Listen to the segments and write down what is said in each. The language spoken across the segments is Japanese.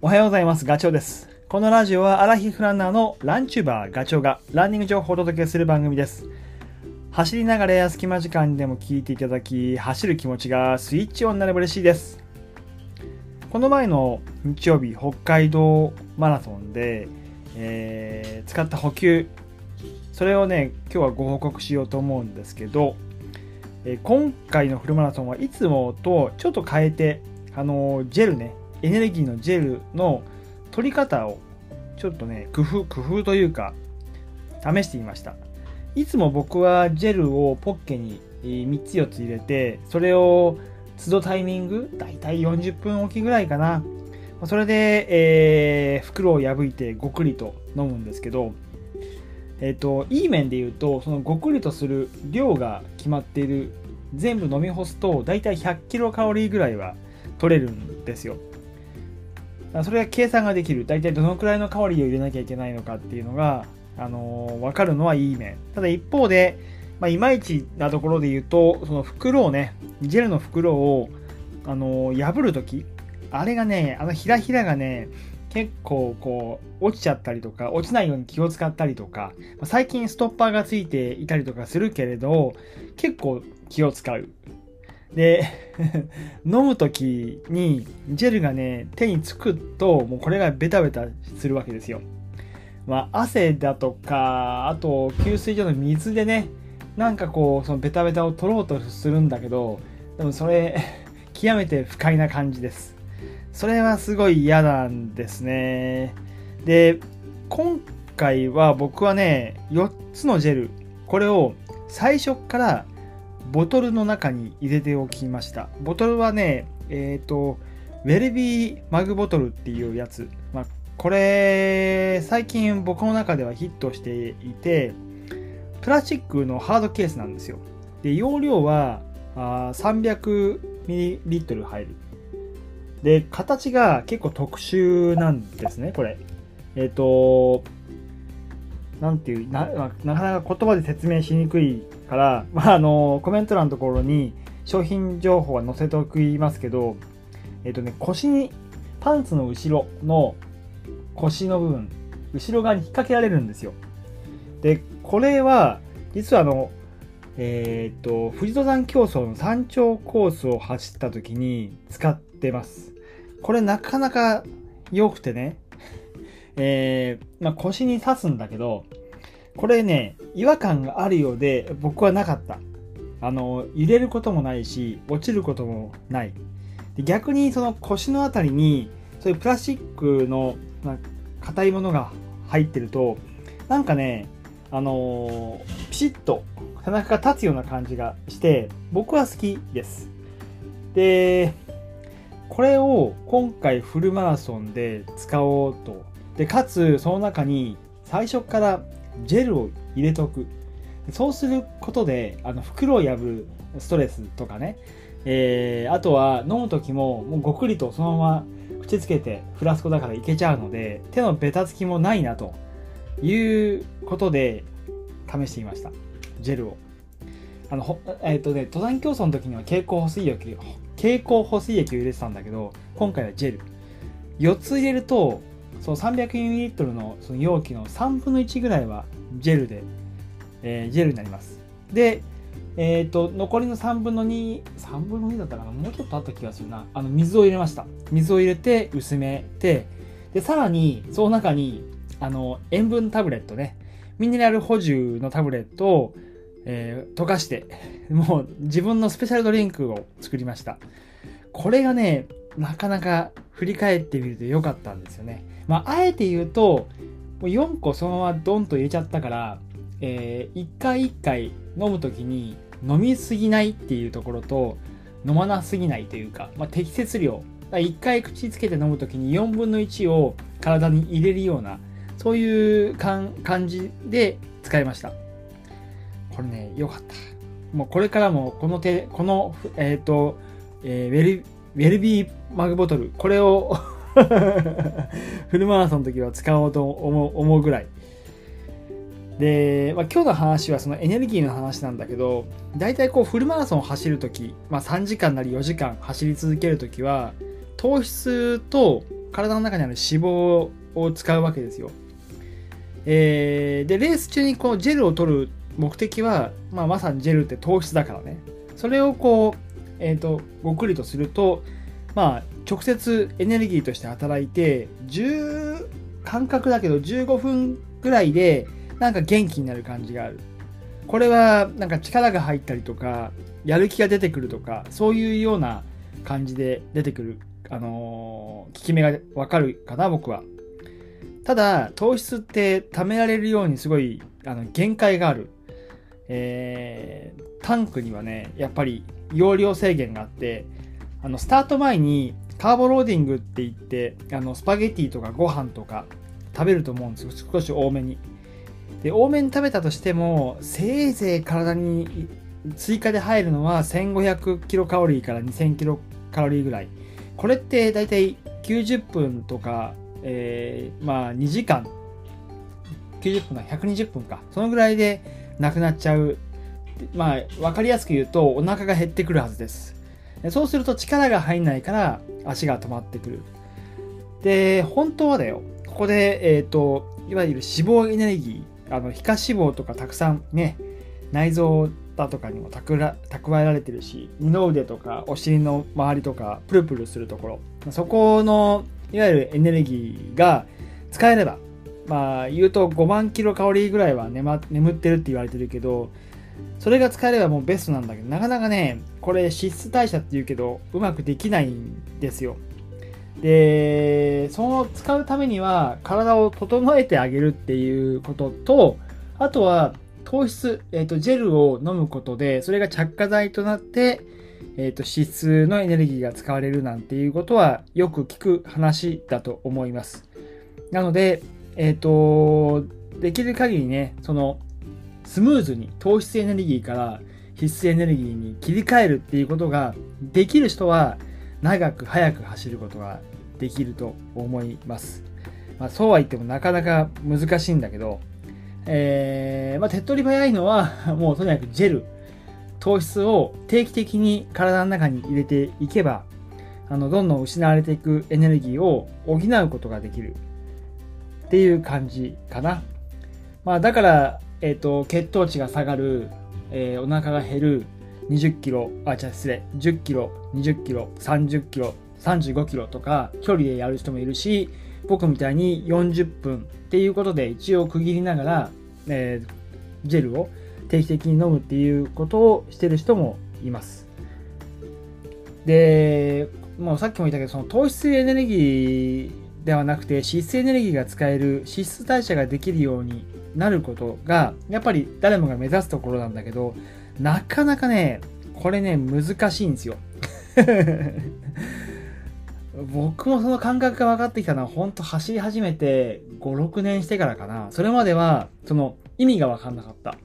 おはようございます。ガチョウです。このラジオはアラヒフランナーのランチューバーガチョウがランニング情報をお届けする番組です。走りながらや隙間時間でも聞いていただき、走る気持ちがスイッチオンになれば嬉しいです。この前の日曜日、北海道マラソンで、えー使った補給、それをね、今日はご報告しようと思うんですけど、え今回のフルマラソンはいつもとちょっと変えて、あのジェルね、エネルギーのジェルの取り方をちょっとね、工夫、工夫というか、試してみました。いつも僕はジェルをポッケに3つ4つ入れて、それを都度タイミング、だいたい40分おきぐらいかな。それで、えー袋を破いてごくりと飲むんですけど、えっ、と、いい面で言うと、そのごくりとする量が決まっている、全部飲み干すと、だいたい100キロカロリーぐらいは取れるんですよ。それが計算ができる。だいたいどのくらいのカロリーを入れなきゃいけないのかっていうのが、あのーわかるのはいい面。ただ一方で、まあ、いまいちなところで言うと、その袋をね、ジェルの袋を、あのー破るとき、あれがね、あのひらひらがね、結構こう、落ちちゃったりとか、落ちないように気を使ったりとか、最近ストッパーがついていたりとかするけれど、結構気を使う。で、飲むときにジェルがね、手につくと、もうこれがベタベタするわけですよ。まあ、汗だとか、あと、給水所の水でね、なんかこう、そのベタベタを取ろうとするんだけど、でもそれ、極めて不快な感じです。それはすごい嫌なんですね。で、今回は僕はね、4つのジェル、これを最初からボトルの中に入れておきました。ボトルはね、えっ、と、ウェルビーマグボトルっていうやつ。まあ、これ、最近僕の中ではヒットしていて、プラスチックのハードケースなんですよ。で、容量はあ 300ml 入る。で、形が結構特殊なんですね、これ。えっ、と、なんていうな、なかなか言葉で説明しにくいから、まあ、あの、コメント欄のところに商品情報は載せておきますけど、えっ、とね、腰に、パンツの後ろの腰の部分、後ろ側に引っ掛けられるんですよ。で、これは、実はあの、えっ、と、富士登山競争の山頂コースを走った時に使ってます。これなかなか良くてね、えーまあ、腰に刺すんだけど、これね、違和感があるようで僕はなかった。あの、揺れることもないし、落ちることもない。で逆にその腰のあたりに、そういうプラスチックの、ま、硬いものが入ってると、なんかね、あのーピシッと背中が立つような感じがして、僕は好きです。で、これを今回フルマラソンで使おうと。で、かつその中に最初からジェルを入れとく。そうすることで、あの、袋を破るストレスとかね、えー、あとは飲む時ももうごくりとそのまま口つけてフラスコだからいけちゃうので、手のベタつきもないなということで試してみました。ジェルを。あの、ほえっ、とね、登山競争の時には蛍光補水液、蛍光補水液を入れてたんだけど、今回はジェル。4つ入れると、その 300ml のその容器の3分の1ぐらいはジェルで、えージェルになります。で、えっ、と、残りの3分の2、3分の2だったかな？もうちょっとあった気がするな。あの、水を入れました。水を入れて、薄めて、で、さらに、その中に、あの、塩分タブレットね、ミネラル補充のタブレットを、えー溶かして、もう自分のスペシャルドリンクを作りました。これがね、なかなか振り返ってみると良かったんですよね。まあ、あえて言うと、もう4個そのままドンと入れちゃったから、え1回1回飲むときに飲みすぎないっていうところと、飲まなすぎないというか、まあ、適切量。1回口つけて飲むときに4分の1を体に入れるような、そういう感じで使いました。これね、良かった。もうこれからもこの手、この、えっ、と、えーウェル、ウェルビーマグボトル、これを フルマラソンの時は使おうと思うぐらい。で、まあ、今日の話はそのエネルギーの話なんだけど、大体こうフルマラソンを走るとき、まあ、3時間なり4時間走り続けるときは、糖質と体の中にある脂肪を使うわけですよ。えー、で、レース中にこうジェルを取る目的は、まあ、まさにジェルって糖質だからね。それをこう、えっ、ー、と、ごくりとすると、まあ、直接エネルギーとして働いて、10、感覚だけど15分ぐらいで、なんか元気になる感じがある。これは、なんか力が入ったりとか、やる気が出てくるとか、そういうような感じで出てくる、あのー、効き目がわかるかな、僕は。ただ、糖質って貯められるようにすごい、あの、限界がある。えー、タンクにはね、やっぱり容量制限があって、あの、スタート前にカーボローディングって言って、あの、スパゲティとかご飯とか食べると思うんですよ。少し多めに。で、多めに食べたとしても、せいぜい体に追加で入るのは1500キロカロリーから2000キロカロリーぐらい。これってだいたい90分とか、えー、まあ2時間、90分か120分か。そのぐらいでなくなっちゃう。まあ、わかりやすく言うとお腹が減ってくるはずです。そうすると力が入んないから足が止まってくる。で、本当はだよ。ここで、えっ、ー、と、いわゆる脂肪エネルギー、あの、皮下脂肪とかたくさんね、内臓だとかにも蓄えられてるし、二の腕とかお尻の周りとかプルプルするところ、そこの、いわゆるエネルギーが使えれば、まあ、言うと5万キロカロリーぐらいは眠ってるって言われてるけど、それが使えればもうベストなんだけど、なかなかね、これ脂質代謝って言うけど、うまくできないんですよ。で、その使うためには体を整えてあげるっていうことと、あとは糖質、えっ、ー、と、ジェルを飲むことで、それが着火剤となって、えっ、ー、と、脂質のエネルギーが使われるなんていうことはよく聞く話だと思います。なので、えっ、ー、と、できる限りね、その、スムーズに糖質エネルギーから必須エネルギーに切り替えるっていうことができる人は長く速く走ることができると思います。まあ、そうは言ってもなかなか難しいんだけど、えー、まあ、手っ取り早いのは、もうとにかくジェル、糖質を定期的に体の中に入れていけば、あの、どんどん失われていくエネルギーを補うことができるっていう感じかな。まあ、だから、えっ、ー、と、血糖値が下がる、えー、お腹が減る、20キロ、あ、じゃ失礼、10キロ、20キロ、30キロ、35キロとか距離でやる人もいるし、僕みたいに40分っていうことで一応区切りながら、えー、ジェルを定期的に飲むっていうことをしてる人もいます。で、もうさっきも言ったけど、その糖質エネルギーではなくて脂質エネルギーが使える脂質代謝ができるようになることが、やっぱり誰もが目指すところなんだけど、なかなかね、これね、難しいんですよ。僕もその感覚が分かってきたのは、本当走り始めて5、6年してからかな。それまでは、その意味が分かんなかった。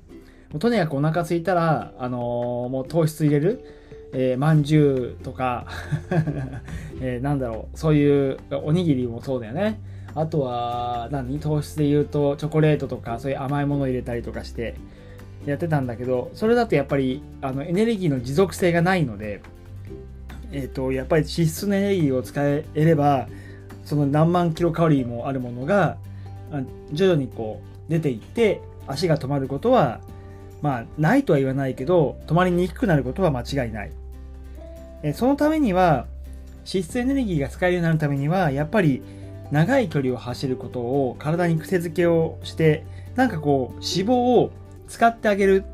とにかくお腹空いたら、あのー、もう糖質入れる。えー、まんじゅうとか えー、なんだろう、そういうおにぎりもそうだよね。あとは、何？糖質で言うと、チョコレートとか、そういう甘いものを入れたりとかして、やってたんだけど、それだとやっぱり、あの、エネルギーの持続性がないので、えっ、ー、と、やっぱり脂質のエネルギーを使えれば、その何万キロカロリーもあるものが、徐々にこう、出ていって、足が止まることは、まあ、ないとは言わないけど、止まりにくくなることは間違いない。えそのためには、脂質エネルギーが使えるようになるためには、やっぱり長い距離を走ることを体に癖づけをして、なんかこう、脂肪を使ってあげる、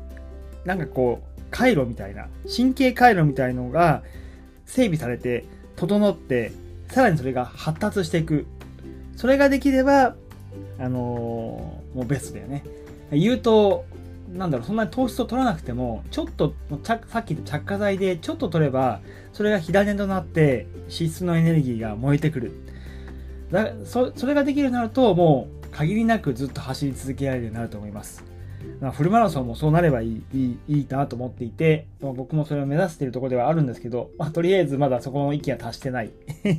なんかこう、回路みたいな、神経回路みたいのが整備されて、整って、さらにそれが発達していく。それができれば、あのー、もうベストだよね。言うと、なんだろう、そんなに糖質を取らなくても、ちょっと、さっき言った着火剤でちょっと取れば、それが火種となって脂質のエネルギーが燃えてくる。だそそれができるようになると、もう限りなくずっと走り続けられるようになると思います。ま、フルマラソンもそうなればいいいいいいなと思っていて、まあ、僕もそれを目指しているところではあるんですけど、まあ、とりあえずまだそこの域は達してない。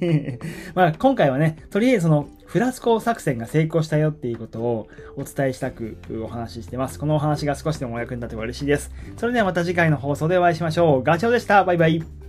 まあ今回はね、とりあえずそのフラスコ作戦が成功したよっていうことをお伝えしたくお話ししてます。このお話が少しでもお役に立てば嬉しいです。それではまた次回の放送でお会いしましょう。ガチョウでした。バイバイ。